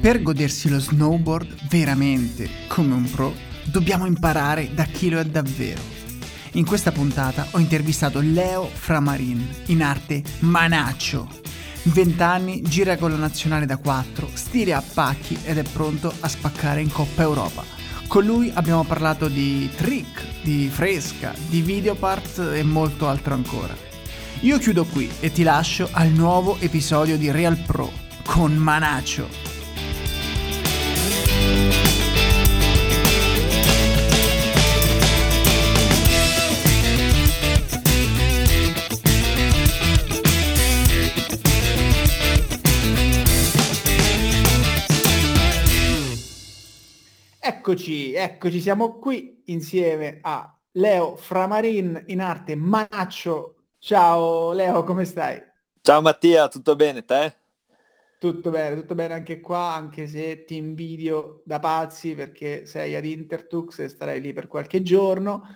Per godersi lo snowboard veramente come un pro, dobbiamo imparare da chi lo è davvero. In questa puntata ho intervistato Leo Framarin, in arte Manaccio. 20 anni, gira con la nazionale da 4, stile a pacchi ed è pronto a spaccare in Coppa Europa. Con lui abbiamo parlato di trick, di fresca, di videopart e molto altro ancora. Io chiudo qui e ti lascio al nuovo episodio di Real Pro con Manaccio. Eccoci, eccoci, siamo qui insieme a Leo Framarin in arte Manaccio. Ciao Leo, come stai? Ciao Mattia, tutto bene te? Tutto bene, tutto bene anche qua, anche se ti invidio da pazzi perché sei ad Intertux e starei lì per qualche giorno.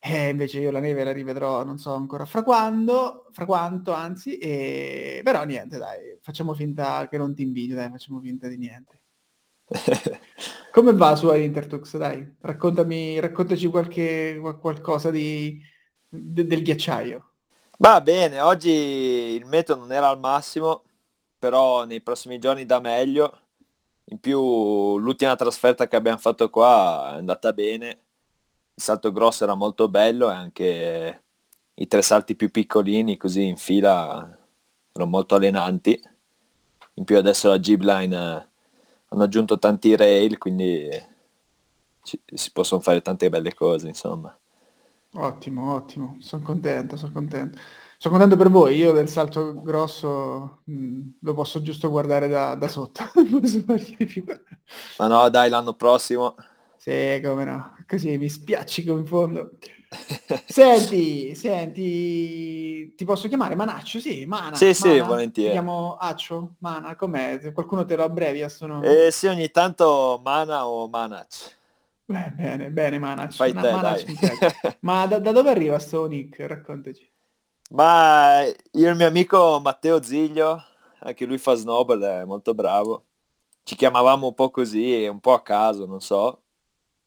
E invece io la neve la rivedrò non so ancora fra quando, fra quanto anzi, e... però niente dai, facciamo finta che non ti invidio, dai, facciamo finta di niente. Come va su Intertux? Dai, raccontami, raccontaci qualche, qualcosa di, de, del ghiacciaio. Va bene, oggi il meteo non era al massimo, però nei prossimi giorni da meglio. In più l'ultima trasferta che abbiamo fatto qua è andata bene. Il salto grosso era molto bello e anche i tre salti più piccolini così in fila erano molto allenanti. In più adesso la G-Line hanno aggiunto tanti rail, quindi ci, si possono fare tante belle cose, insomma. Ottimo, ottimo, sono contento, sono contento. Sono contento per voi, io del salto grosso mh, lo posso giusto guardare da, da sotto. Ma no, dai, l'anno prossimo. Sì, come no, così mi spiaccico in fondo. Senti, senti, ti posso chiamare Manaccio? Sì, Mana. Sì, Mana. sì, volentieri. Ti chiamo Accio? Mana, com'è? Qualcuno te lo abbrevia sono... Eh sì, ogni tanto Mana o Manac. Beh, bene, bene Manac. Fai te, Manac Ma da, da, dove arriva sto nick? Raccontaci. Ma io e il mio amico Matteo Ziglio, anche lui fa snowboard, è molto bravo. Ci chiamavamo un po' così, un po' a caso, non so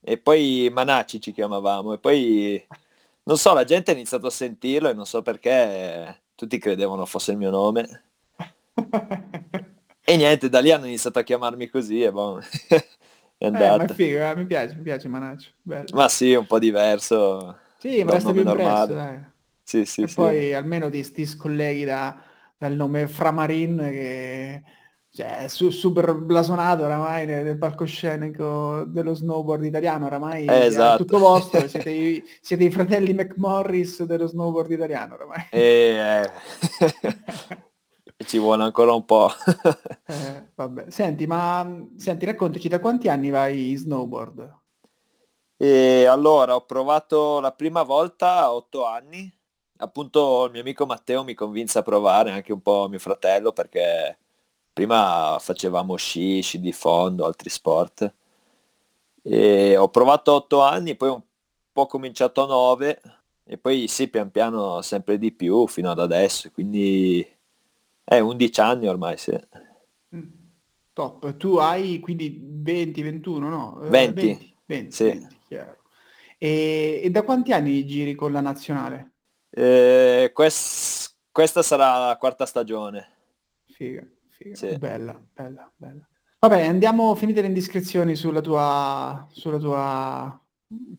e poi Manacci ci chiamavamo e poi non so, la gente ha iniziato a sentirlo e non so perché tutti credevano fosse il mio nome. e niente, da lì hanno iniziato a chiamarmi così e boh, è andata. Eh, ma è figo, eh, mi piace, mi piace Manaccio. Bello. Ma sì, un po' diverso. Sì, ma resta più impresso, dai. Sì, sì, e sì. poi almeno ti, ti scolleghi da, dal nome Framarin che cioè, su, super blasonato oramai nel, nel, palcoscenico dello snowboard italiano, oramai eh, esatto. tutto vostro, siete i, siete i, fratelli McMorris dello snowboard italiano oramai. Eh, eh. Ci vuole ancora un po'. eh, vabbè. Senti, ma senti, raccontaci da quanti anni vai in snowboard? E allora, ho provato la prima volta a otto anni. Appunto il mio amico Matteo mi convinse a provare, anche un po' mio fratello, perché prima facevamo sci, sci di fondo, altri sport. E ho provato otto anni, poi un po' cominciato a nove e poi sì, pian piano sempre di più fino ad adesso, quindi è eh, 11 anni ormai, sì. Mm, top, tu hai quindi 20, 21, no? 20. 20, 20, sì. 20 e, e, da quanti anni giri con la nazionale? Eh, quest, questa sarà la quarta stagione. Figa figa. Sì. Bella, bella, bella. Vabbè, andiamo, finite le indiscrezioni sulla tua, sulla tua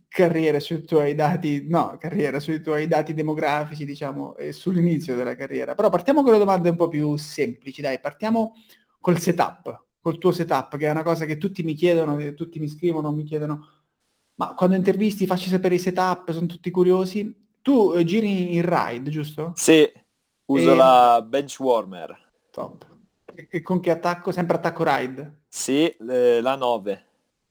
carriera, sui tuoi dati, no, carriera, sui tuoi dati demografici, diciamo, e sull'inizio della carriera. Però partiamo con le domande un po' più semplici, dai, partiamo col setup, col tuo setup, che è una cosa che tutti mi chiedono, che tutti mi scrivono, mi chiedono, ma quando intervisti facci sapere i setup, sono tutti curiosi. Tu eh, giri in ride, giusto? Sì, uso e... la Benchwarmer. Top. E con che attacco? Sempre attacco ride? Sì, la 9.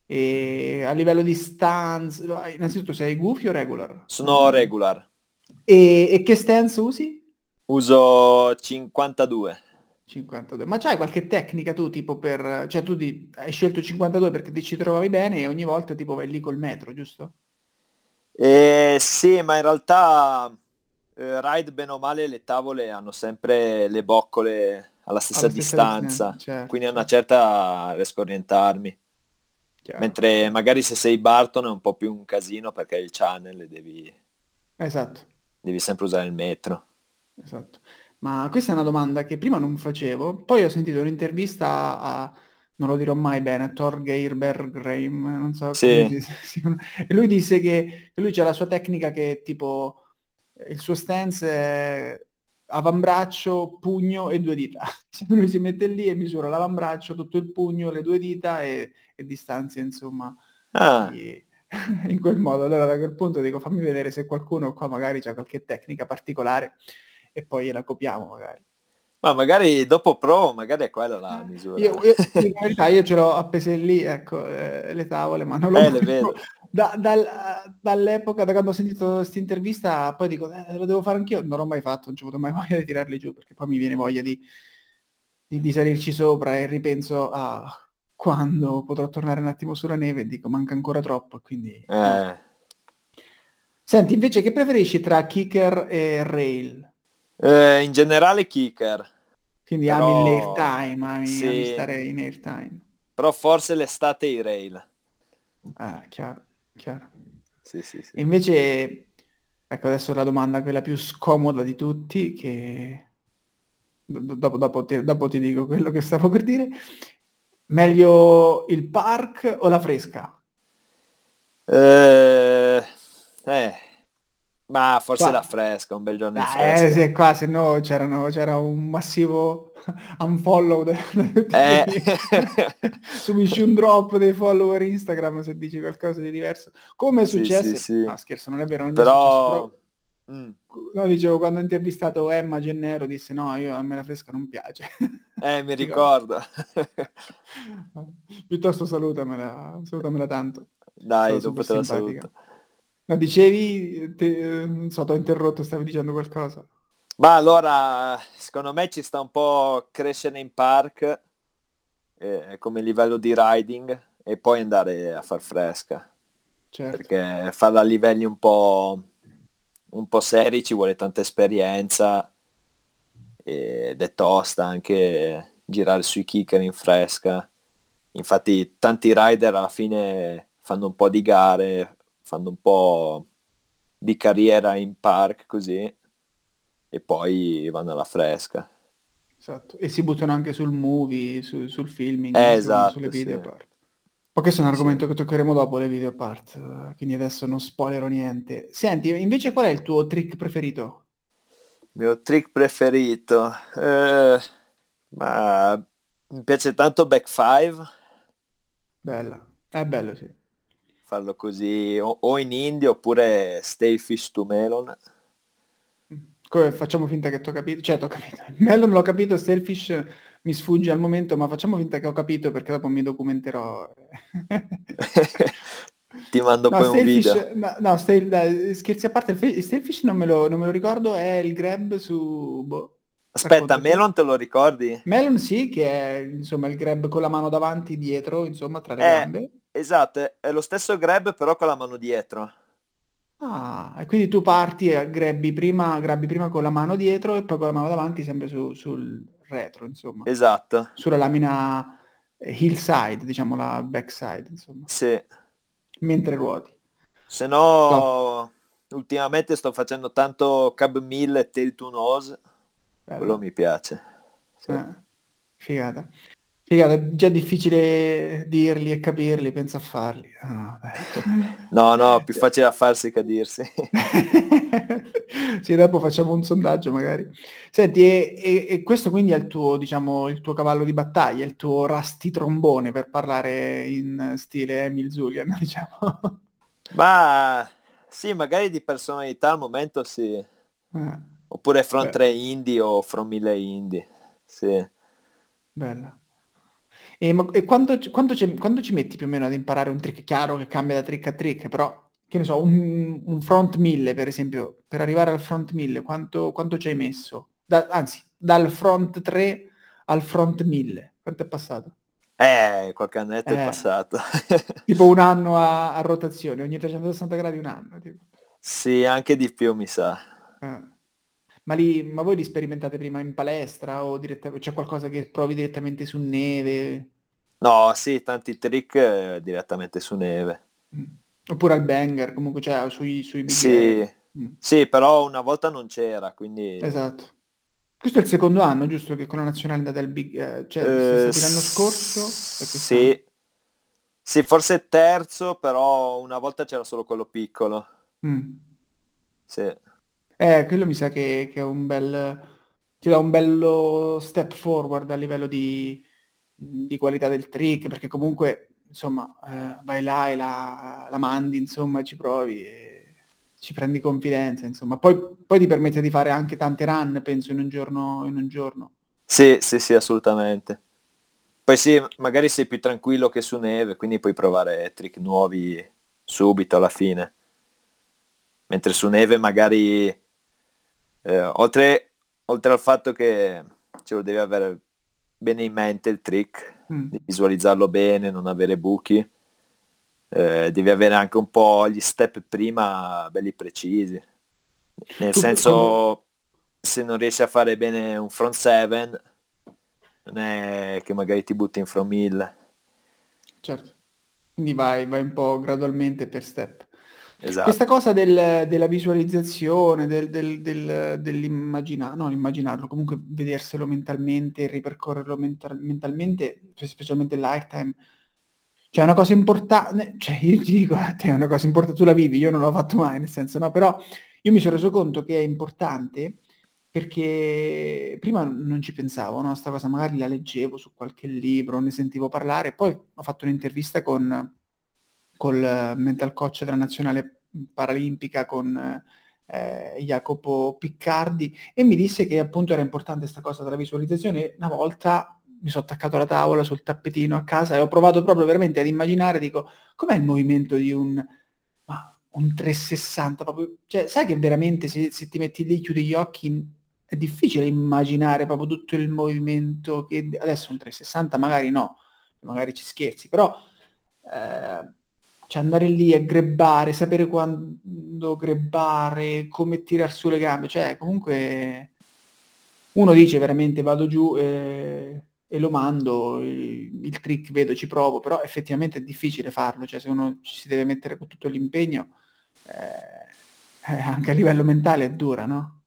E a livello di stance, innanzitutto sei goofy o regular? Sono regular. E, e che stance usi? Uso 52. 52. Ma c'hai qualche tecnica tu tipo per... Cioè tu ti, hai scelto 52 perché ti ci trovavi bene e ogni volta tipo vai lì col metro, giusto? Eh, sì, ma in realtà eh, ride bene o male le tavole hanno sempre le boccole alla stessa, alla stessa distanza, certo. quindi a una certa riesco a orientarmi. Chiaro. Mentre magari se sei Barton è un po' più un casino perché il channel devi... Esatto. Devi sempre usare il metro. Esatto. Ma questa è una domanda che prima non facevo, poi ho sentito un'intervista a, non lo dirò mai bene, Torgeir Bergreim, non so sì. e lui disse che lui c'è la sua tecnica che tipo il suo stance è avambraccio, pugno e due dita. lui si mette lì e misura l'avambraccio, tutto il pugno, le due dita e, e distanzia insomma ah. in quel modo. Allora da quel punto dico fammi vedere se qualcuno qua magari ha qualche tecnica particolare e poi la copiamo magari. Ma magari dopo provo, magari è quella la misura. Io, io, in realtà io ce l'ho appese lì, ecco, eh, le tavole, ma non l'ho eh, vedo. Da, dal, dall'epoca, da quando ho sentito questa intervista, poi dico, eh, lo devo fare anch'io, non l'ho mai fatto, non ci ho avuto mai voglia di tirarli giù, perché poi mi viene voglia di, di, di salirci sopra e ripenso a quando potrò tornare un attimo sulla neve e dico, manca ancora troppo, quindi... Eh. Senti, invece, che preferisci tra kicker e rail? Eh, in generale kicker. Quindi però... ami l'airtime, ami, sì. ami stare in airtime. Però forse l'estate i rail. Ah, chiaro, chiaro. Sì, sì, sì. Invece, ecco adesso la domanda quella più scomoda di tutti, che dopo, dopo, ti, dopo ti dico quello che stavo per dire. Meglio il park o la fresca? Eh, eh ma forse qua. la fresca, un bel giorno di fresca. Eh sì, qua se no c'era un massivo unfollow de, eh. subisci un drop dei follower Instagram se dici qualcosa di diverso. Come è successo? Sì, sì, sì. No, scherzo, non è vero, non però... Mm. No, dicevo, quando ho intervistato Emma Gennero disse no, io a me la fresca non piace. Eh, mi ricordo. Piuttosto salutamela, salutamela tanto. Dai, dopo te la saluto. Ma dicevi, te, non so, ti ho interrotto, stavi dicendo qualcosa. Ma allora, secondo me ci sta un po' crescere in park eh, come livello di riding e poi andare a far fresca. Certo. Perché farla a livelli un po', un po' seri ci vuole tanta esperienza ed è tosta anche girare sui kicker in fresca. Infatti tanti rider alla fine fanno un po' di gare, fanno un po' di carriera in park così e poi vanno alla fresca. Esatto, e si buttano anche sul movie, su, sul filming, eh, esatto, sulle video sì. part. Ma questo è un argomento sì. che toccheremo dopo, le video part, quindi adesso non spoilerò niente. Senti, invece qual è il tuo trick preferito? Il mio trick preferito? Eh, ma mi piace tanto back five. Bella, è bello sì farlo così o, o in indie oppure stay fish to melon. Come facciamo finta che tu ho capito? Cioè, ho capito. Melon l'ho capito, Stalefish mi sfugge al momento, ma facciamo finta che ho capito perché dopo mi documenterò. Ti mando no, poi un video. No, no stay, scherzi a parte, il Stalefish non me, lo, non me lo ricordo, è il grab su... Boh, Aspetta, Melon te lo ricordi? Melon sì, che è insomma il grab con la mano davanti, dietro, insomma, tra le eh, gambe. Esatto, è lo stesso grab però con la mano dietro. Ah, e quindi tu parti e grabbi prima, grabbi prima con la mano dietro e poi con la mano davanti sempre su, sul retro, insomma. Esatto. Sulla lamina eh, hillside, diciamo la backside, insomma. Sì. Mentre ruoti. Se no, no. ultimamente sto facendo tanto cab mill e tail to nose. Bello. Quello mi piace. Sì. Eh, figata. Figata, è già difficile dirli e capirli, pensa a farli. Ah, no, no, più facile a farsi che a dirsi. sì, dopo facciamo un sondaggio magari. Senti, e, e, e, questo quindi è il tuo, diciamo, il tuo cavallo di battaglia, il tuo rasti trombone per parlare in stile Emil Zulian, diciamo. Ma sì, magari di personalità al momento sì. Eh. Oppure front 3 indie o from 1000 indie. Sì. Bella. E, e quanto, quanto, quanto, ci metti più o meno ad imparare un trick? Chiaro che cambia da trick a trick, però che ne so, un, un front 1000 per esempio, per arrivare al front 1000, quanto, quanto ci hai messo? Da, anzi, dal front 3 al front 1000. Quanto è passato? Eh, qualche annetto eh, è passato. tipo un anno a, a, rotazione, ogni 360 gradi un anno. Tipo. Sì, anche di più mi sa. Eh. Ma, lì, ma voi li sperimentate prima in palestra o direttamente, c'è qualcosa che provi direttamente su neve? No, sì, tanti trick eh, direttamente su neve. Mm. Oppure al banger, comunque cioè sui, sui big sì. Mm. sì, però una volta non c'era, quindi... Esatto. Questo è il secondo anno, giusto? Che con la nazionale è andata al big... Eh, cioè, eh, l'anno scorso? Sì. Sì, forse terzo, però una volta c'era solo quello piccolo. Mm. Sì. Eh, quello mi sa che, che è un bel... ti dà un bello step forward a livello di, di qualità del trick, perché comunque, insomma, eh, vai là e la, la mandi, insomma, ci provi e ci prendi confidenza, insomma. Poi, poi ti permette di fare anche tante run, penso, in un giorno. In un giorno. Sì, sì, sì, assolutamente. Poi sì, magari sei più tranquillo che su neve, quindi puoi provare trick nuovi subito alla fine. Mentre su neve magari eh, oltre, oltre, al fatto che ce lo devi avere bene in mente il trick, mm. di visualizzarlo bene, non avere buchi, eh, devi avere anche un po' gli step prima belli precisi. Nel senso, se non riesci a fare bene un front 7, non è che magari ti butti in front 1000. Certo, quindi vai, vai un po' gradualmente per step. Esatto. Questa cosa del, della visualizzazione, del, del, del, dell'immaginare, no, immaginarlo, comunque vederselo mentalmente, ripercorrerlo mental, mentalmente, specialmente il lifetime, cioè è una cosa importante, cioè io ti dico, è una cosa importante, tu la vivi, io non l'ho fatto mai, nel senso, no, però io mi sono reso conto che è importante perché prima non ci pensavo, no, sta cosa magari la leggevo su qualche libro, ne sentivo parlare, poi ho fatto un'intervista con col mental coach della nazionale paralimpica con eh, Jacopo Piccardi e mi disse che appunto era importante questa cosa della visualizzazione. Una volta mi sono attaccato alla tavola sul tappetino a casa e ho provato proprio veramente ad immaginare, dico, com'è il movimento di un, ma, un 360? Proprio, cioè, sai che veramente se, se, ti metti lì, chiudi gli occhi, è difficile immaginare proprio tutto il movimento che adesso un 360 magari no, magari ci scherzi, però eh, cioè andare lì e grebbare, sapere quando grebbare, come tirar su le gambe, cioè comunque uno dice veramente vado giù e, e lo mando, il, il, trick vedo, ci provo, però effettivamente è difficile farlo, cioè se uno ci si deve mettere con tutto l'impegno, eh, eh, anche a livello mentale è dura, no?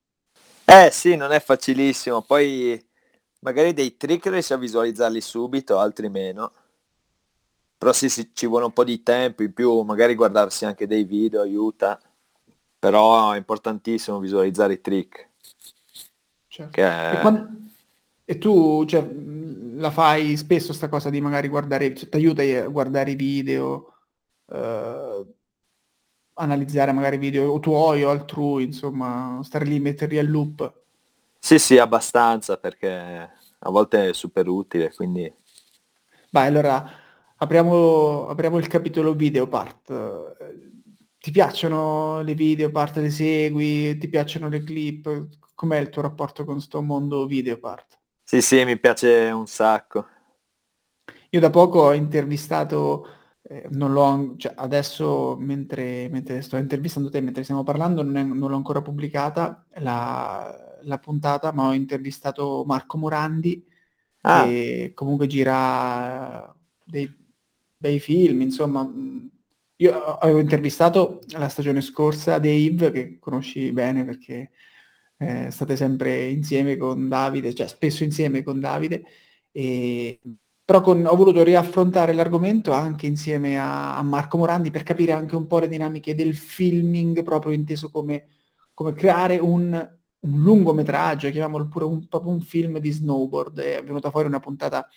Eh sì, non è facilissimo, poi magari dei trick riesci a visualizzarli subito, altri meno però sì, sì, ci vuole un po' di tempo in più, magari guardarsi anche dei video aiuta, però è importantissimo visualizzare i trick. Certo. Che... E, quando... e, tu cioè, la fai spesso sta cosa di magari guardare, cioè, ti aiuta a guardare i video, eh, analizzare magari video o tuoi o altrui, insomma, stare lì, metterli al loop. Sì, sì, abbastanza, perché a volte è super utile, quindi... Beh, allora Apriamo, apriamo il capitolo video part. Ti piacciono le video part, le segui? Ti piacciono le clip? Com'è il tuo rapporto con sto mondo video part? Sì, sì, mi piace un sacco. Io da poco ho intervistato, eh, non l'ho, cioè adesso mentre, mentre, sto intervistando te, mentre stiamo parlando, non, è, non l'ho ancora pubblicata la, la, puntata, ma ho intervistato Marco Morandi, ah. che comunque gira dei bei film, insomma. Io avevo intervistato la stagione scorsa Dave, che conosci bene perché eh, state sempre insieme con Davide, cioè spesso insieme con Davide, e... però con, ho voluto riaffrontare l'argomento anche insieme a, a, Marco Morandi per capire anche un po' le dinamiche del filming, proprio inteso come, come creare un, un lungometraggio, chiamiamolo pure un, proprio un film di snowboard. È venuta fuori una puntata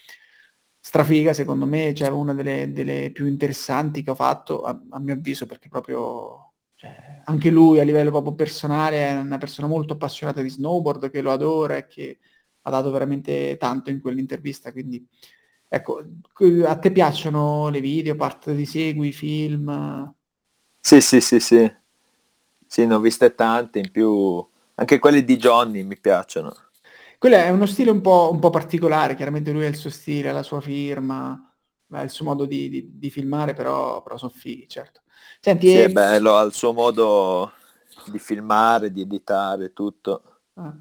strafiga, secondo me, cioè una delle, delle, più interessanti che ho fatto, a, a mio avviso, perché proprio cioè, anche lui a livello proprio personale è una persona molto appassionata di snowboard, che lo adora e che ha dato veramente tanto in quell'intervista, quindi ecco, a te piacciono le video, parte di segui, film? Sì, sì, sì, sì. Sì, ne ho viste tante, in più anche quelli di Johnny mi piacciono. Quello è uno stile un po', un po' particolare, chiaramente lui ha il suo stile, la sua firma, ha il suo modo di, di, di filmare, però, però sono fighi, certo. Senti, sì, è bello, ha il suo modo di filmare, di editare, tutto. Ah.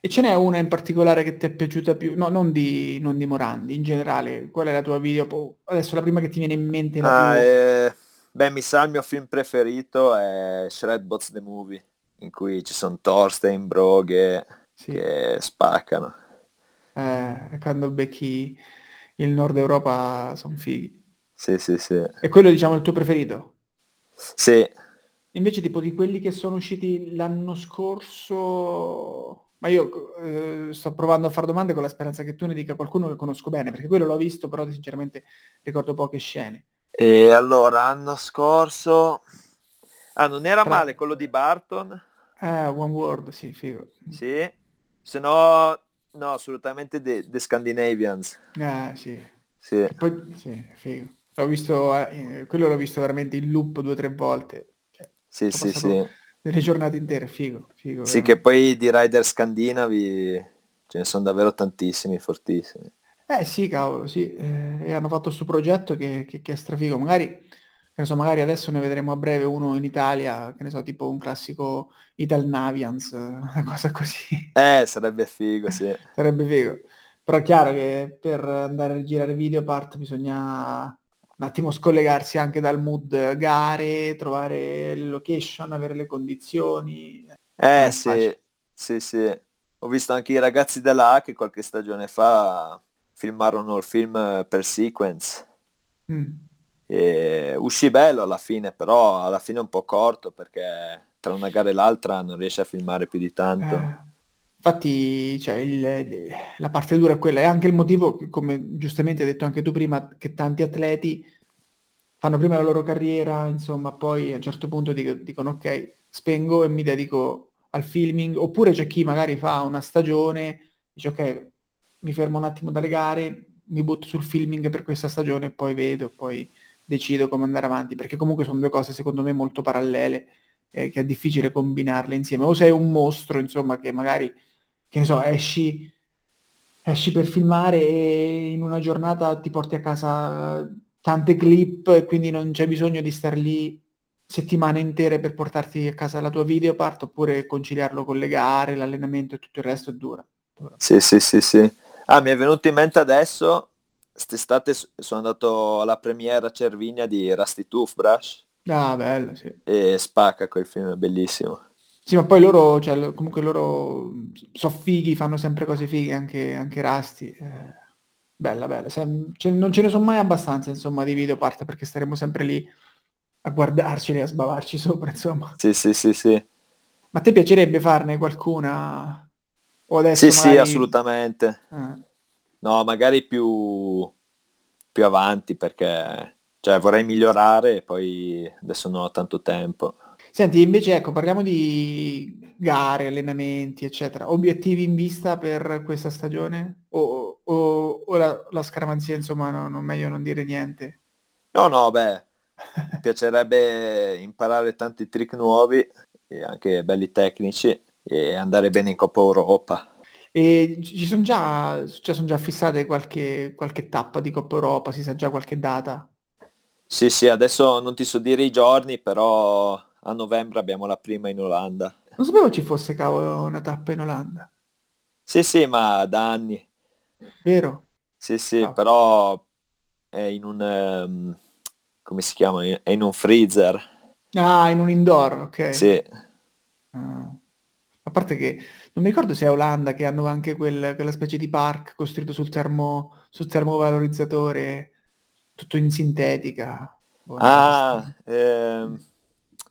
E ce n'è una in particolare che ti è piaciuta più? No, non di, non di Morandi, in generale. Qual è la tua video? Adesso la prima che ti viene in mente. Ah, più... eh, beh, mi sa il mio film preferito è Shredbots the Movie, in cui ci sono Thorstein, Broghe sì. che spaccano. Eh, quando becchi il nord Europa sono fighi. Sì, sì, sì. E quello diciamo il tuo preferito? Sì. Invece tipo di quelli che sono usciti l'anno scorso... Ma io eh, sto provando a fare domande con la speranza che tu ne dica qualcuno che conosco bene, perché quello l'ho visto, però sinceramente ricordo poche scene. E allora, anno scorso... Ah, non era Tra... male quello di Barton? Eh, One World, sì, figo. Sì. Se no, no, assolutamente The, the Scandinavians. Ah, sì. Sì. poi, sì, figo. L'ho visto, eh, quello l'ho visto veramente in loop due o tre volte. Cioè, sì, sì, sì. Delle giornate intere, figo. figo sì, veramente. che poi di rider scandinavi ce ne sono davvero tantissimi, fortissimi. Eh sì, cavolo, sì. Eh, e hanno fatto questo progetto che, che, che, è strafigo. Magari, che so, magari adesso ne vedremo a breve uno in Italia, che ne so, tipo un classico Ital Navians, una cosa così. Eh, sarebbe figo, sì. sarebbe figo. Però è chiaro che per andare a girare video part bisogna un attimo scollegarsi anche dal mood gare, trovare le location, avere le condizioni. Eh sì, sì, sì. Ho visto anche i ragazzi della che qualche stagione fa filmarono il film per sequence. Mm. E uscì bello alla fine, però alla fine un po' corto perché tra una gara e l'altra non riesce a filmare più di tanto. Eh, infatti cioè, il, la parte dura è quella, è anche il motivo, come giustamente hai detto anche tu prima, che tanti atleti fanno prima la loro carriera, insomma, poi a un certo punto dicono ok, spengo e mi dedico al filming, oppure c'è chi magari fa una stagione, dice ok, mi fermo un attimo dalle gare, mi butto sul filming per questa stagione e poi vedo, poi decido come andare avanti, perché comunque sono due cose secondo me molto parallele, eh, che è difficile combinarle insieme. O sei un mostro, insomma, che magari, che ne so, esci, esci per filmare e in una giornata ti porti a casa tante clip e quindi non c'è bisogno di star lì settimane intere per portarti a casa la tua videopart oppure conciliarlo con le gare, l'allenamento e tutto il resto è dura. Sì, sì, sì, sì. Ah, mi è venuto in mente adesso, quest'estate sono andato alla premiera a Cervinia di Rusty Toothbrush. Ah, bello, sì. E spacca quel film, è bellissimo. Sì, ma poi loro, cioè, comunque loro sono fighi, fanno sempre cose fighe, anche, anche Rusty. Eh Bella, bella. Se, ce, non ce ne sono mai abbastanza, insomma, di video parte perché staremo sempre lì a guardarceli, a sbavarci sopra, insomma. Sì, sì, sì, sì. Ma a te piacerebbe farne qualcuna? O adesso sì, magari... sì, assolutamente. Ah. No, magari più, più avanti perché cioè, vorrei migliorare e poi adesso non ho tanto tempo. Senti, invece ecco, parliamo di gare, allenamenti, eccetera. Obiettivi in vista per questa stagione? O, o, o la, la, scaramanzia, insomma, no, non meglio non dire niente? No, no, beh, mi piacerebbe imparare tanti trick nuovi e anche belli tecnici e andare bene in Coppa Europa. E ci sono già, cioè sono già fissate qualche, qualche tappa di Coppa Europa, si sa già qualche data? Sì, sì, adesso non ti so dire i giorni, però a novembre abbiamo la prima in Olanda. Non sapevo ci fosse cavolo una tappa in Olanda. Sì, sì, ma da anni. Vero? Sì, sì, oh. però è in un... Um, come si chiama? È in un freezer. Ah, in un indoor, ok. Sì. Ah. A parte che non mi ricordo se è Olanda che hanno anche quel, quella specie di park costruito sul, termo, sul termovalorizzatore, tutto in sintetica. Buona ah, ehm,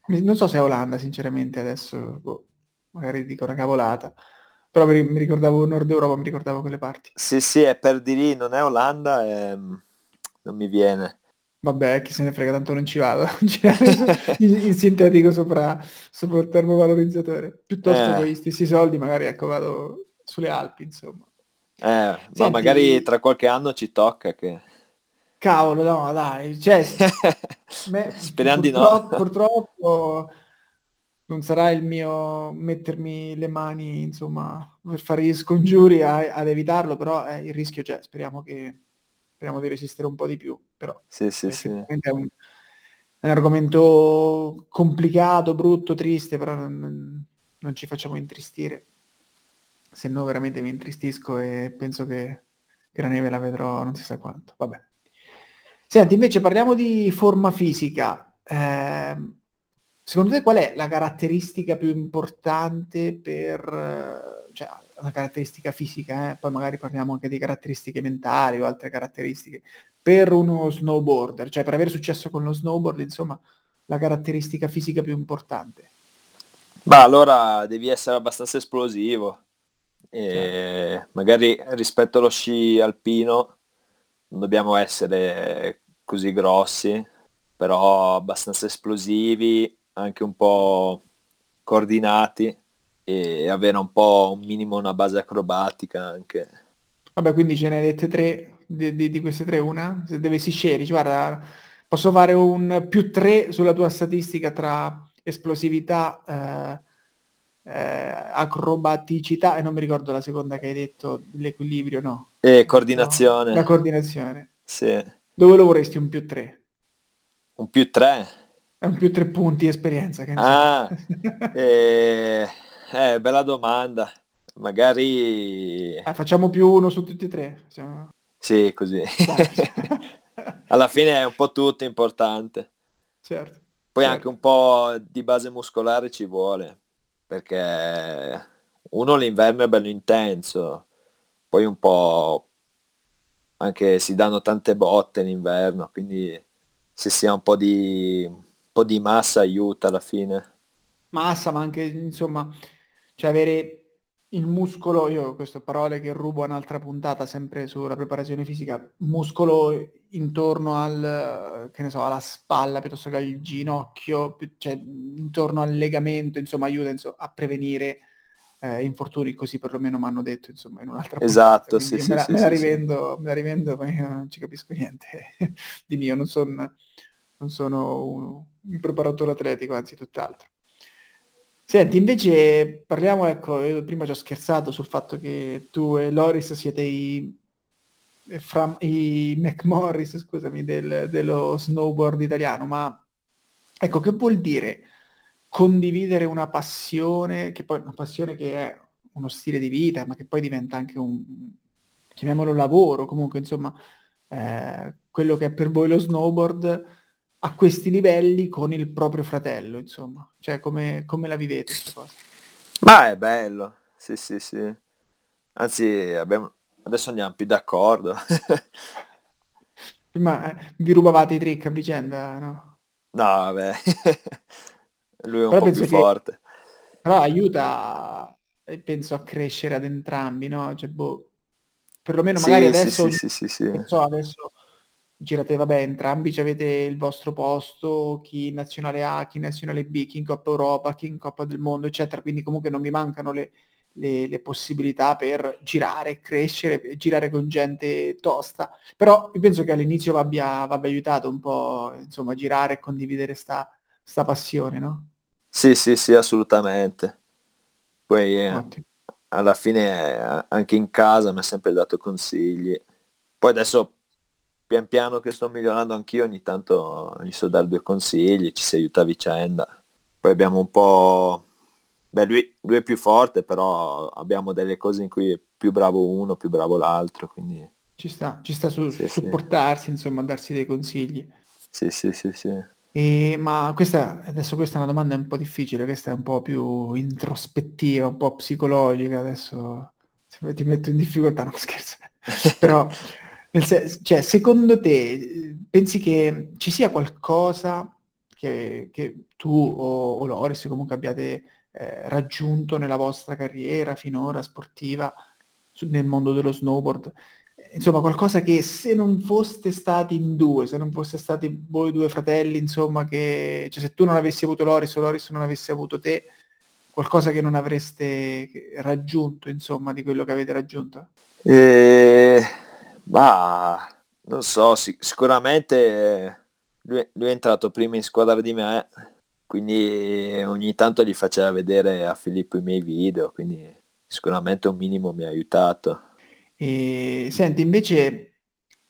non so se è Olanda, sinceramente, adesso boh, magari dico una cavolata. Però mi, ricordavo Nord Europa, mi ricordavo quelle parti. Sì, sì, è per di lì, non è Olanda, e... Ehm, non mi viene. Vabbè, chi se ne frega, tanto non ci vado. in, in sintetico sopra, sopra il termovalorizzatore. Piuttosto eh. con gli stessi soldi, magari ecco, vado sulle Alpi, insomma. Eh, Senti... ma magari tra qualche anno ci tocca che... Cavolo, no, dai, cioè, me, Speriamo di no. Purtroppo non sarà il mio mettermi le mani, insomma, per fare gli scongiuri a, ad evitarlo, però eh, il rischio c'è, speriamo che speriamo di resistere un po' di più, però sì, sì, sì. è un, è un argomento complicato, brutto, triste, però non, non ci facciamo intristire. Se no veramente mi intristisco e penso che, che la neve la vedrò non si sa quanto. Vabbè. Senti, invece parliamo di forma fisica. Eh, secondo te qual è la caratteristica più importante per... Cioè, una caratteristica fisica, eh? poi magari parliamo anche di caratteristiche mentali o altre caratteristiche, per uno snowboarder, cioè per avere successo con lo snowboard, insomma, la caratteristica fisica più importante? Ma allora devi essere abbastanza esplosivo. E certo. magari rispetto allo sci alpino non dobbiamo essere così grossi, però abbastanza esplosivi, anche un po' coordinati e avere un po' un minimo una base acrobatica anche. Vabbè, quindi ce ne hai dette tre di, di, di queste tre una? Se dovessi scegliere, guarda, posso fare un più tre sulla tua statistica tra esplosività, eh, eh, acrobaticità e non mi ricordo la seconda che hai detto, l'equilibrio, no? E coordinazione. No, la coordinazione. Sì. Dove lo vorresti un più tre? Un più tre? È un più tre punti esperienza. Che ah, eh, eh, bella domanda. Magari... Eh, facciamo più uno su tutti e tre. Siamo... Sì, così. Alla fine è un po' tutto importante. Certo. Poi certo. anche un po' di base muscolare ci vuole, perché uno l'inverno è bello intenso, poi un po' anche si danno tante botte l'inverno, quindi se si ha un po' di, un po' di massa aiuta alla fine. Massa, ma anche insomma, cioè avere il muscolo, io queste parole che rubo a un'altra puntata sempre sulla preparazione fisica, muscolo intorno al, che ne so, alla spalla piuttosto che al ginocchio, cioè intorno al legamento, insomma aiuta insomma, a prevenire eh, infortuni, così perlomeno mi hanno detto insomma in un'altra esatto, puntata. Esatto, sì, me, la, sì, me, la rivendo, sì. me la rivendo, ma io non ci capisco niente di mio, non, son, non sono un, un preparatore atletico, anzi tutt'altro. Senti, invece parliamo, ecco, io prima ci ho scherzato sul fatto che tu e Loris siete i, fra, i McMorris, scusami, del, dello snowboard italiano, ma ecco, che vuol dire condividere una passione, che poi una passione che è uno stile di vita, ma che poi diventa anche un, chiamiamolo lavoro, comunque insomma, eh, quello che è per voi lo snowboard, a questi livelli con il proprio fratello, insomma. Cioè, come, come la vivete questa cosa? Ma è bello, sì, sì, sì. Anzi, abbiamo... adesso andiamo più d'accordo. Prima eh, vi rubavate i trick a vicenda, no? No, vabbè. Lui è un però po' più che... forte. Però aiuta, penso, a crescere ad entrambi, no? Cioè, boh, perlomeno magari sì, adesso, sì, sì, sì, sì, so, adesso girate, vabbè, entrambi avete il vostro posto, chi in nazionale A, chi in nazionale B, chi in Coppa Europa, chi in Coppa del Mondo, eccetera, quindi comunque non vi mancano le, le, le possibilità per girare, crescere, girare con gente tosta, però io penso che all'inizio vi abbia, abbia aiutato un po', insomma, girare e condividere sta, sta passione, no? Sì, sì, sì, assolutamente. Poi eh, alla fine eh, anche in casa mi ha sempre dato consigli. Poi adesso pian piano che sto migliorando anch'io, ogni tanto gli so dare due consigli, ci si aiuta a vicenda. Poi abbiamo un po'... Beh, lui, lui, è più forte, però abbiamo delle cose in cui è più bravo uno, più bravo l'altro, quindi... Ci sta, ci sta su sì, supportarsi, sì. insomma, darsi dei consigli. Sì, sì, sì, sì. E, ma questa, adesso questa è una domanda un po' difficile, questa è un po' più introspettiva, un po' psicologica, adesso ti metto in difficoltà, non scherzo. Però Se, cioè, secondo te, pensi che ci sia qualcosa che, che tu o, o Loris comunque abbiate eh, raggiunto nella vostra carriera finora sportiva su, nel mondo dello snowboard? Insomma, qualcosa che se non foste stati in due, se non foste stati voi due fratelli, insomma, che cioè, se tu non avessi avuto Loris o Loris non avesse avuto te, qualcosa che non avreste raggiunto, insomma, di quello che avete raggiunto? Eh ma non so, sic- sicuramente lui, lui, è entrato prima in squadra di me quindi ogni tanto gli faceva vedere a Filippo i miei video, quindi sicuramente un minimo mi ha aiutato. E senti, invece,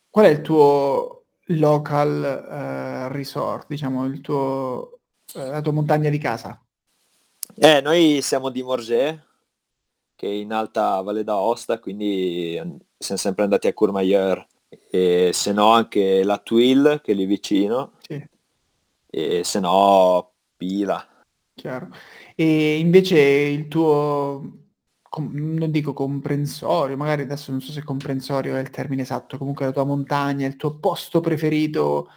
qual è il tuo local eh, resort, diciamo, il tuo, eh, la tua montagna di casa? Eh, noi siamo di Morges, che è in alta Valle d'Aosta, quindi siamo sempre andati a Courmayeur e se no anche la Twill che è lì vicino sì. e se no Pila. Chiaro. E invece il tuo, non dico comprensorio, magari adesso non so se comprensorio è il termine esatto, comunque la tua montagna, il tuo posto preferito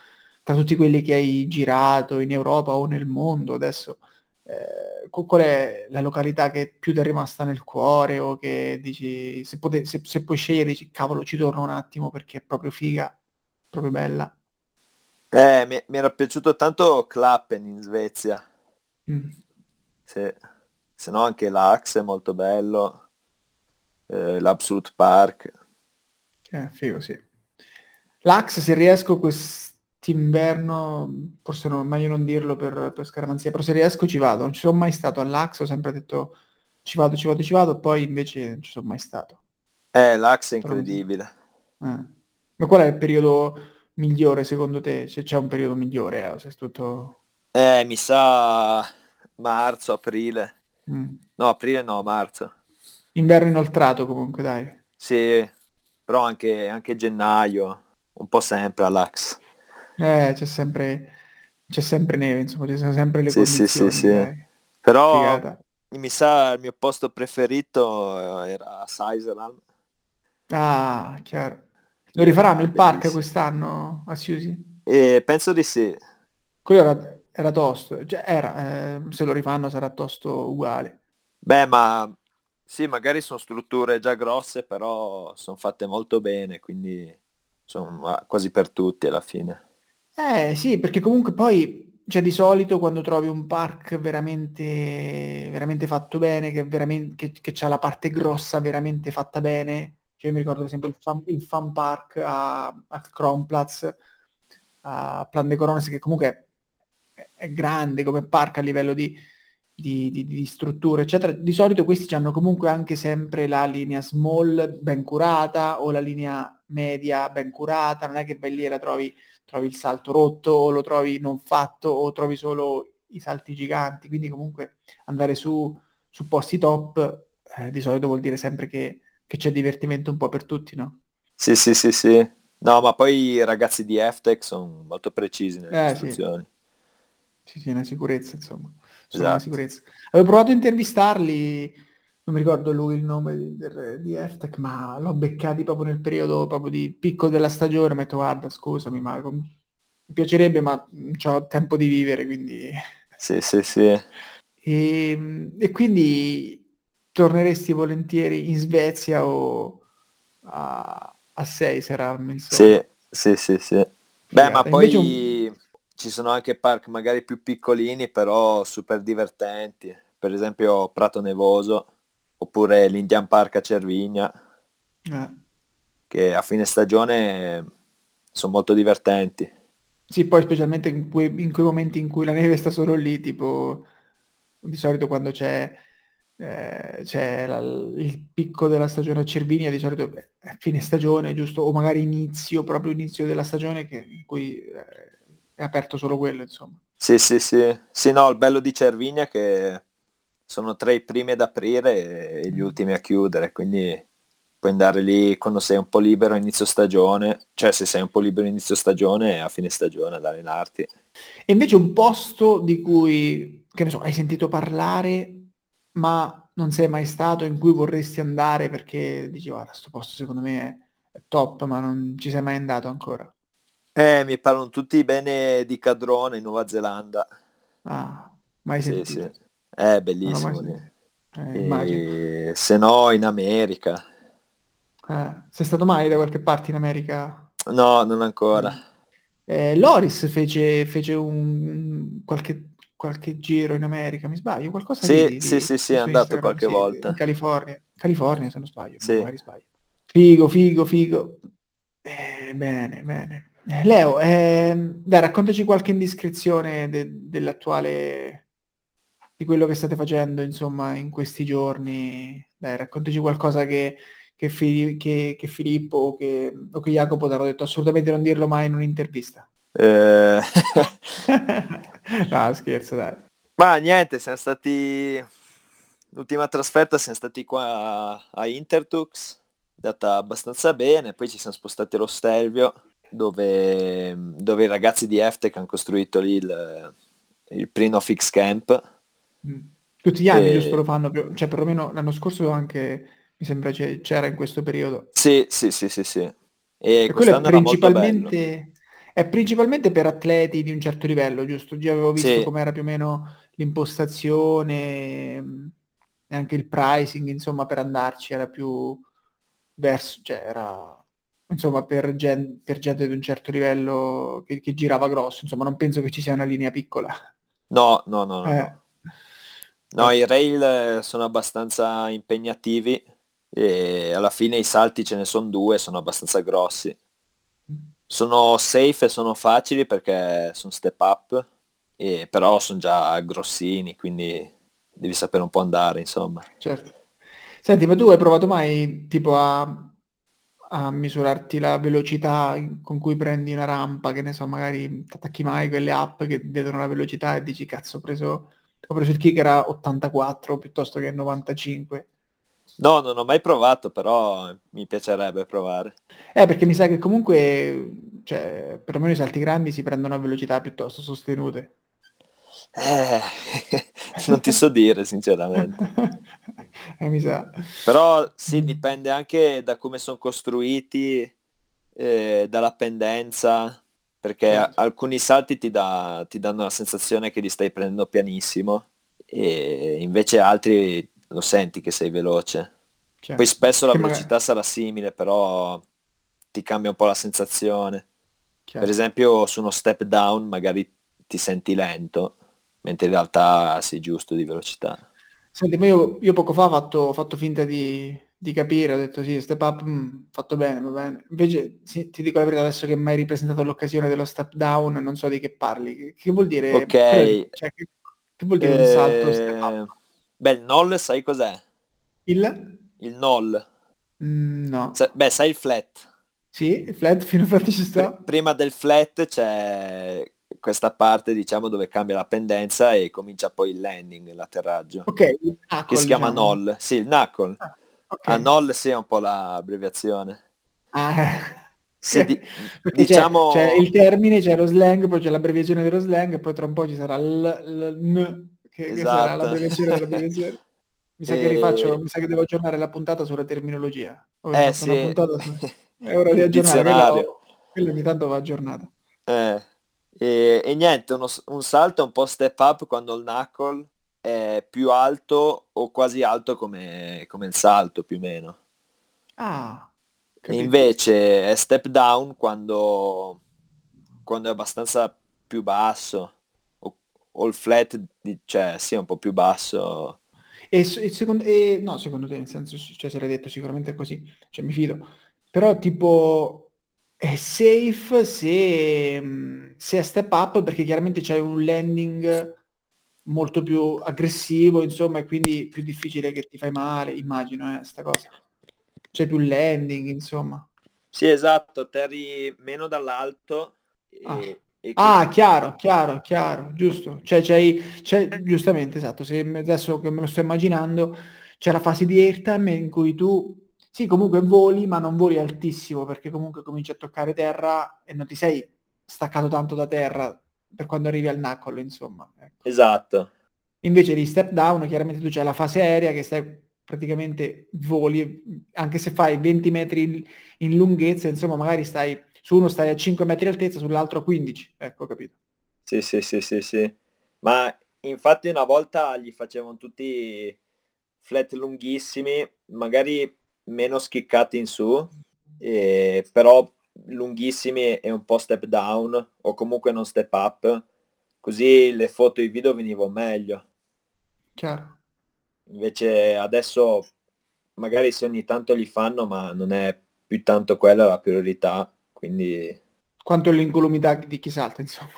tra tutti quelli che hai girato in Europa o nel mondo adesso, eh, qual è la località che più ti è rimasta nel cuore o che dici, se, pote- se, se puoi scegliere, dici cavolo ci torno un attimo perché è proprio figa, proprio bella? Eh, mi, mi era piaciuto tanto Klappen in Svezia. Mm. Sì. Se no anche l'Axe è molto bello, eh, l'Absolute Park. Eh, figo, sì. L'Axe, se riesco quest'inverno, forse non, meglio non dirlo per, per scaramanzia, però se riesco ci vado. Non ci sono mai stato all'Axe, ho sempre detto ci vado, ci vado, ci vado, poi invece non ci sono mai stato. Eh, l'Axe è incredibile. Eh. Ma qual è il periodo migliore secondo te? Se c'è un periodo migliore, eh, se è tutto... Eh, mi sa marzo, aprile. Mm. No, aprile no, marzo. Inverno inoltrato comunque, dai. Sì, però anche, anche gennaio, un po' sempre all'Ax. Eh, c'è sempre, c'è sempre neve, insomma, ci sono sempre le sì, condizioni. Sì, sì, sì. Però Figata. mi sa il mio posto preferito eh, era Saiseland. Ah, chiaro. Lo rifaranno il park quest'anno a Siusi? Eh, penso di sì. Quello era, era tosto, cioè, era, eh, se lo rifanno sarà tosto uguale. Beh, ma sì, magari sono strutture già grosse, però sono fatte molto bene, quindi sono quasi per tutti alla fine. Eh sì, perché comunque poi, cioè di solito quando trovi un park veramente, veramente fatto bene, che, veramente, che, che ha la parte grossa veramente fatta bene, cioè, mi ricordo ad esempio il fan, il fan park a, a Kronplatz, a Plan de Coronas, che comunque è, è grande come park a livello di, di, di, di, strutture, eccetera. Di solito questi hanno comunque anche sempre la linea small ben curata o la linea media ben curata, non è che vai lì e la trovi, trovi il salto rotto o lo trovi non fatto o trovi solo i salti giganti, quindi comunque andare su, su posti top eh, di solito vuol dire sempre che che c'è divertimento un po' per tutti, no? Sì, sì, sì, sì. No, ma poi i ragazzi di FTech sono molto precisi nelle eh, istruzioni. Sì. sì, sì, una sicurezza, insomma. Sono esatto. una sicurezza. Avevo provato a intervistarli, non mi ricordo lui il nome di, di FTech, ma l'ho beccati proprio nel periodo proprio di picco della stagione, mi ho detto guarda, scusami, ma mi piacerebbe, ma non ho tempo di vivere, quindi... Sì, sì, sì. E, e quindi torneresti volentieri in Svezia o a, a Seiseram? Sì, sì, sì, sì. Beh, ma poi un... ci sono anche park magari più piccolini, però super divertenti. Per esempio Prato Nevoso, oppure l'Indian Park a Cervigna, eh. che a fine stagione sono molto divertenti. Sì, poi specialmente in quei, in quei momenti in cui la neve sta solo lì, tipo di solito quando c'è eh, c'è la, il picco della stagione a Cervinia, di solito è fine stagione, giusto? O magari inizio, proprio inizio della stagione che, in cui eh, è aperto solo quello, insomma. Sì, sì, sì. Sì, no, il bello di Cervinia è che sono tra i primi ad aprire e gli ultimi a chiudere, quindi puoi andare lì quando sei un po' libero a inizio stagione, cioè se sei un po' libero a inizio stagione a fine stagione ad allenarti. E invece un posto di cui, che ne so, hai sentito parlare ma non sei mai stato in cui vorresti andare perché dici guarda, questo posto secondo me è top, ma non ci sei mai andato ancora? Eh, mi parlano tutti bene di Cadrone in Nuova Zelanda. Ah, mai sì, sentito? Sì. È bellissimo. Eh, se no in America. Eh, sei stato mai da qualche parte in America? No, non ancora. Eh, Loris fece, fece un, qualche qualche giro in America, mi sbaglio? Qualcosa sì, di, sì, di, sì, sì, è andato Instagram, qualche sì, volta. In California. California, se non sbaglio, sì. magari sbaglio. Figo, figo, figo. Eh, bene, bene. Leo, eh, dai, raccontaci qualche indiscrezione de- dell'attuale, di quello che state facendo, insomma, in questi giorni. Dai, raccontaci qualcosa che, che, Fi- che, che Filippo o che, o che Jacopo ti hanno detto assolutamente non dirlo mai in un'intervista. Eh... no, scherzo, dai. Ma niente, siamo stati... L'ultima trasferta siamo stati qua a Intertux, data abbastanza bene, poi ci siamo spostati allo Stelvio, dove, dove i ragazzi di Eftec hanno costruito lì il, il Prino Fix Camp. Mm. Tutti gli anni e... giusto lo fanno, cioè perlomeno l'anno scorso anche mi sembra c'era in questo periodo. Sì, sì, sì, sì, sì. E, e quello è principalmente, è principalmente per atleti di un certo livello, giusto? Già avevo visto sì. com'era più o meno l'impostazione mm, e anche il pricing, insomma, per andarci era più verso, cioè era insomma per, gen- per gente di un certo livello che, che, girava grosso, insomma non penso che ci sia una linea piccola. No, no, no, no. Eh. No, i rail sono abbastanza impegnativi e alla fine i salti ce ne sono due, sono abbastanza grossi. Sono safe e sono facili perché sono step up, e però sono già grossini, quindi devi sapere un po' andare, insomma. Certo. Senti, ma tu hai provato mai tipo a, a misurarti la velocità con cui prendi una rampa, che ne so, magari attacchi mai quelle app che vedono la velocità e dici cazzo ho preso, ho preso il kicker a 84 piuttosto che 95. No, non ho mai provato, però mi piacerebbe provare. Eh, perché mi sa che comunque, cioè, perlomeno i salti grandi si prendono a velocità piuttosto sostenute. Eh, non ti so dire sinceramente. eh, mi sa. Però sì, dipende anche da come sono costruiti, eh, dalla pendenza, perché certo. alcuni salti ti, da, ti danno la sensazione che li stai prendendo pianissimo e invece altri lo senti che sei veloce. Certo. Poi spesso la velocità sarà simile, però ti cambia un po' la sensazione. Certo. Per esempio su uno step down magari ti senti lento, mentre in realtà sei giusto di velocità. Senti, ma io, io poco fa ho fatto, ho fatto finta di, di, capire, ho detto sì, step up, mh, mm, fatto bene, va bene. Invece sì, ti dico la verità, adesso che mai ripresentato l'occasione dello step down, non so di che parli. Che, che vuol dire? Ok. Cioè, che, che, vuol dire eh, un salto step up? Beh, il null sai cos'è? Il? Il null. Mm, no. Sa- beh, sai il flat? Sì, il flat fino a flat ci sta. prima del flat c'è questa parte diciamo dove cambia la pendenza e comincia poi il landing, l'atterraggio. Ok, knuckle, che si chiama diciamo. null. Sì, il knuckle. Ah, okay. A null sì è un po' l'abbreviazione. Ah. Se di, diciamo... C'è, c'è, il termine, c'è lo slang, poi c'è l'abbreviazione dello slang e poi tra un po' ci sarà il, n, che, esatto. che sarà esatto. l'abbreviazione dell'abbreviazione. Mi sa e... che rifaccio, mi sa che devo aggiornare la puntata sulla terminologia. Ho eh sì. Su... È ora di aggiornare, quella ogni tanto va aggiornata. Eh. E, e niente, uno, un salto è un po' step up quando il knuckle è più alto o quasi alto come, come il salto più o meno. Ah, e invece è step down quando, quando è abbastanza più basso o, o il flat, cioè sì, è un po' più basso. E, e, secondo, e no, secondo te, nel senso, cioè se l'hai detto sicuramente è così, cioè mi fido. Però tipo è safe se, mm, se è step up perché chiaramente c'è un landing molto più aggressivo, insomma, e quindi più difficile che ti fai male, immagino, eh, sta cosa. C'è più landing, insomma. Sì, esatto, atterri meno dall'alto. E, ah. E ah, chiaro, chiaro, chiaro, giusto. Cioè, c'è, c'è, giustamente, esatto, se adesso che me lo sto immaginando, c'è la fase di airtime in cui tu sì, comunque voli, ma non voli altissimo, perché comunque cominci a toccare terra e non ti sei staccato tanto da terra per quando arrivi al knuckle, insomma. Ecco. Esatto. Invece di step down, chiaramente tu c'hai la fase aerea che stai praticamente voli, anche se fai 20 metri in lunghezza, insomma, magari stai su uno stai a 5 metri di altezza, sull'altro a 15. Ecco, capito. Sì, sì, sì, sì, sì. Ma infatti una volta gli facevano tutti flat lunghissimi, magari meno schiccati in su, eh, però lunghissimi e un po' step down o comunque non step up, così le foto e i video venivano meglio. Chiaro. Invece adesso magari se ogni tanto li fanno, ma non è più tanto quella la priorità, quindi... Quanto l'incolumità di chi salta, insomma.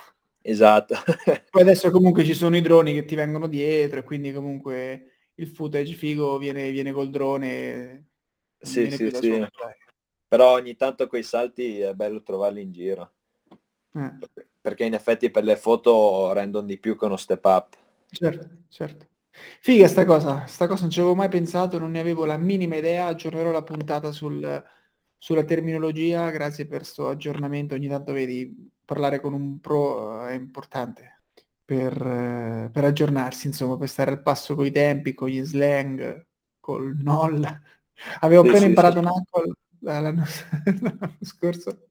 Esatto. Poi adesso comunque ci sono i droni che ti vengono dietro e quindi comunque il footage figo viene, viene col drone. Sì, sì, sì. Però ogni tanto quei salti è bello trovarli in giro. Eh. Perché in effetti per le foto rendono di più che uno step up. Certo, certo. Figa sta cosa, sta cosa non ci avevo mai pensato, non ne avevo la minima idea, aggiornerò la puntata sul, sulla terminologia, grazie per questo aggiornamento, ogni tanto vedi, parlare con un pro è importante per, eh, per aggiornarsi, insomma, per stare al passo con i tempi, con gli slang, col NOL. Avevo sì, appena sì, imparato sì. NACOL l'anno, l'anno scorso.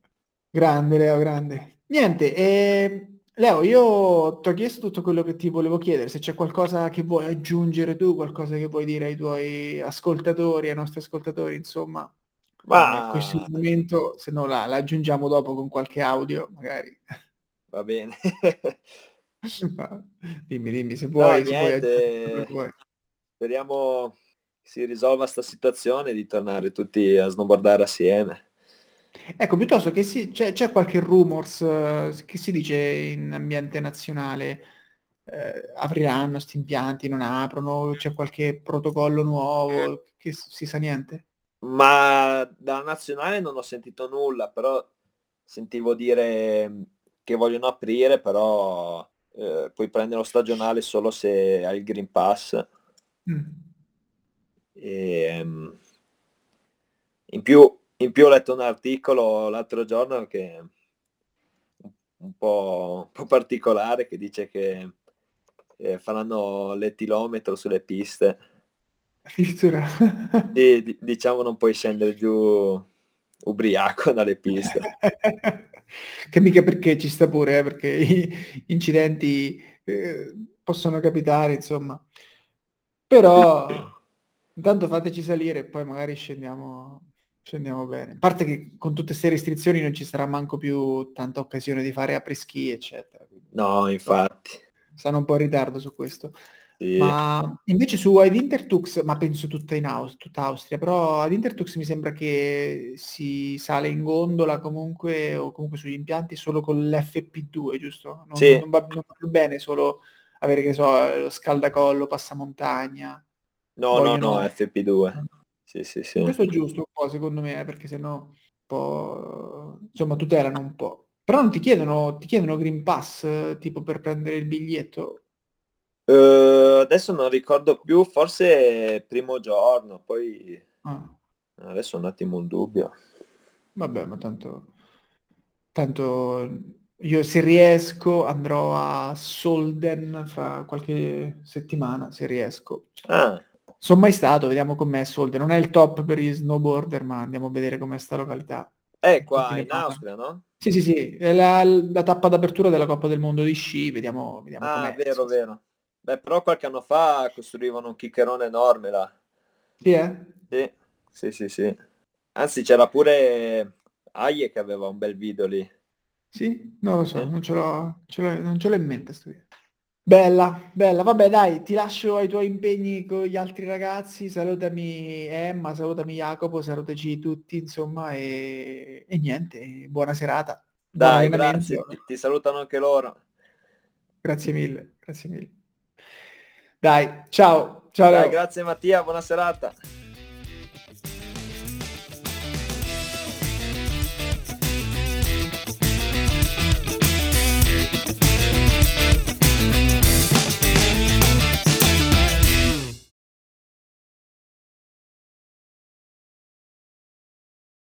Grande Leo, grande. Niente, eh, Leo, io ti ho chiesto tutto quello che ti volevo chiedere, se c'è qualcosa che vuoi aggiungere tu, qualcosa che vuoi dire ai tuoi ascoltatori, ai nostri ascoltatori, insomma, Ma... in questo momento, se no la, la, aggiungiamo dopo con qualche audio, magari. Va bene. dimmi, dimmi, se vuoi. No, se niente, vuoi speriamo si risolva questa situazione di tornare tutti a snowboardare assieme. Ecco, piuttosto che si, c'è, c'è qualche rumors eh, che si dice in ambiente nazionale, eh, apriranno questi impianti, non aprono, c'è qualche protocollo nuovo, che si sa niente? Ma da nazionale non ho sentito nulla, però sentivo dire che vogliono aprire, però eh, puoi prendere lo stagionale solo se hai il Green Pass. Mm. E, um, in più in più ho letto un articolo l'altro giorno che un po', un po particolare che dice che eh, faranno l'etilometro sulle piste. e d- diciamo non puoi scendere giù ubriaco dalle piste. che mica perché ci sta pure, eh, perché incidenti eh, possono capitare, insomma. Però intanto fateci salire e poi magari scendiamo Scendiamo bene. A parte che con tutte queste restrizioni non ci sarà manco più tanta occasione di fare apri-ski, eccetera. No, infatti. Stanno un po' in ritardo su questo. Sì. Ma invece su ad Intertux, ma penso tutta in Aus- tutta Austria, però ad Intertux mi sembra che si sale in gondola comunque o comunque sugli impianti solo con l'FP2, giusto? Non, sì. non, va, non va più bene solo avere, che so, lo scaldacollo, passamontagna. No, Vogliono... no, no, FP2. Sì, sì, sì. Questo è giusto un po', secondo me, eh, perché sennò un po', insomma, tutelano un po'. Però non ti chiedono, ti chiedono Green Pass, tipo per prendere il biglietto? Uh, adesso non ricordo più, forse primo giorno, poi ah. adesso un attimo un dubbio. Vabbè, ma tanto, tanto io se riesco andrò a Solden fra qualche settimana, se riesco. Ah. Sono mai stato, vediamo com'è Solde. Non è il top per gli snowboarder, ma andiamo a vedere com'è sta località. È qua in Austria, no? Sì, sì, sì, è la, la, tappa d'apertura della Coppa del Mondo di sci, vediamo, vediamo ah, com'è. vero, vero. Beh, però qualche anno fa costruivano un chiccherone enorme là. Sì, eh? Sì, sì, sì, sì. Anzi, c'era pure Aie che aveva un bel video lì. Sì? Non lo so, eh? non, ce l'ho, ce l'ho, non ce l'ho in mente sto video. Bella, bella. Vabbè, dai, ti lascio ai tuoi impegni con gli altri ragazzi. Salutami Emma, salutami Jacopo, salutaci tutti, insomma, e, e niente, buona serata. Dai, grazie. Ti, ti salutano anche loro. Grazie mille, grazie mille. Dai, ciao. Ciao. Dai, grazie Mattia, buona serata.